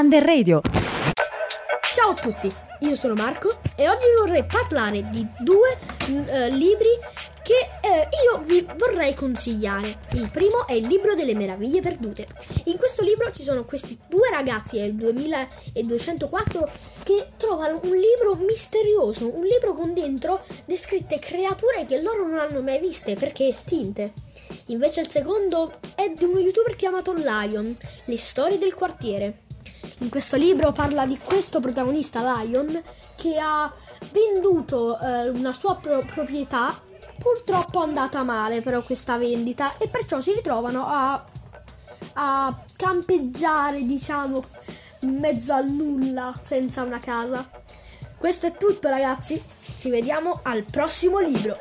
Under Radio. Ciao a tutti, io sono Marco e oggi vorrei parlare di due uh, libri che eh, io vi vorrei consigliare. Il primo è il libro delle meraviglie perdute. In questo libro ci sono questi due ragazzi del 2204 che trovano un libro misterioso, un libro con dentro descritte creature che loro non hanno mai viste perché estinte. Invece il secondo è di uno youtuber chiamato Lion, le storie del quartiere. In questo libro parla di questo protagonista Lion che ha venduto eh, una sua pro- proprietà, purtroppo è andata male però questa vendita e perciò si ritrovano a, a campeggiare diciamo in mezzo al nulla senza una casa. Questo è tutto ragazzi, ci vediamo al prossimo libro.